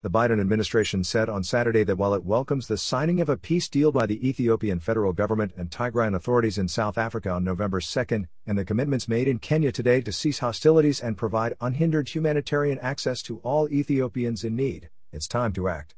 The Biden administration said on Saturday that while it welcomes the signing of a peace deal by the Ethiopian federal government and Tigrayan authorities in South Africa on November 2, and the commitments made in Kenya today to cease hostilities and provide unhindered humanitarian access to all Ethiopians in need, it's time to act.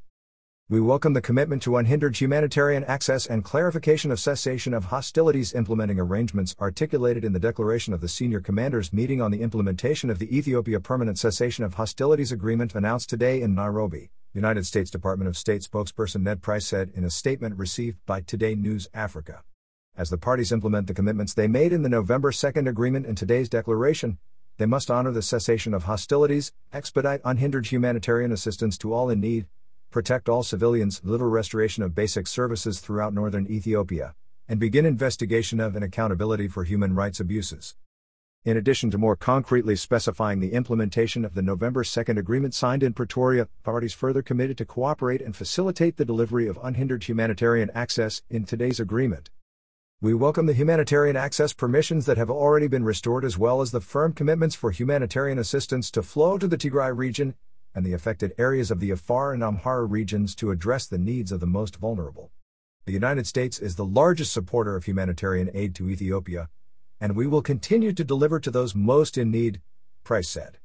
We welcome the commitment to unhindered humanitarian access and clarification of cessation of hostilities implementing arrangements articulated in the declaration of the senior commanders meeting on the implementation of the Ethiopia Permanent Cessation of Hostilities Agreement announced today in Nairobi. United States Department of State spokesperson Ned Price said in a statement received by Today News Africa. As the parties implement the commitments they made in the November 2 agreement and today's declaration, they must honor the cessation of hostilities, expedite unhindered humanitarian assistance to all in need, protect all civilians, deliver restoration of basic services throughout northern Ethiopia, and begin investigation of and accountability for human rights abuses. In addition to more concretely specifying the implementation of the November 2 agreement signed in Pretoria, parties further committed to cooperate and facilitate the delivery of unhindered humanitarian access in today's agreement. We welcome the humanitarian access permissions that have already been restored as well as the firm commitments for humanitarian assistance to flow to the Tigray region and the affected areas of the Afar and Amhara regions to address the needs of the most vulnerable. The United States is the largest supporter of humanitarian aid to Ethiopia, and we will continue to deliver to those most in need, Price said.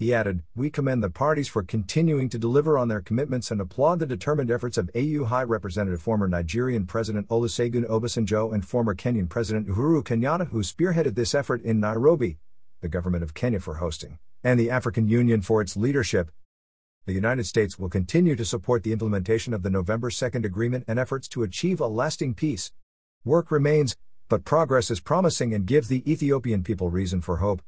He added, We commend the parties for continuing to deliver on their commitments and applaud the determined efforts of AU High Representative former Nigerian President Olusegun Obasanjo and former Kenyan President Uhuru Kenyatta, who spearheaded this effort in Nairobi, the government of Kenya for hosting and the African Union for its leadership. The United States will continue to support the implementation of the November 2 agreement and efforts to achieve a lasting peace. Work remains, but progress is promising and gives the Ethiopian people reason for hope.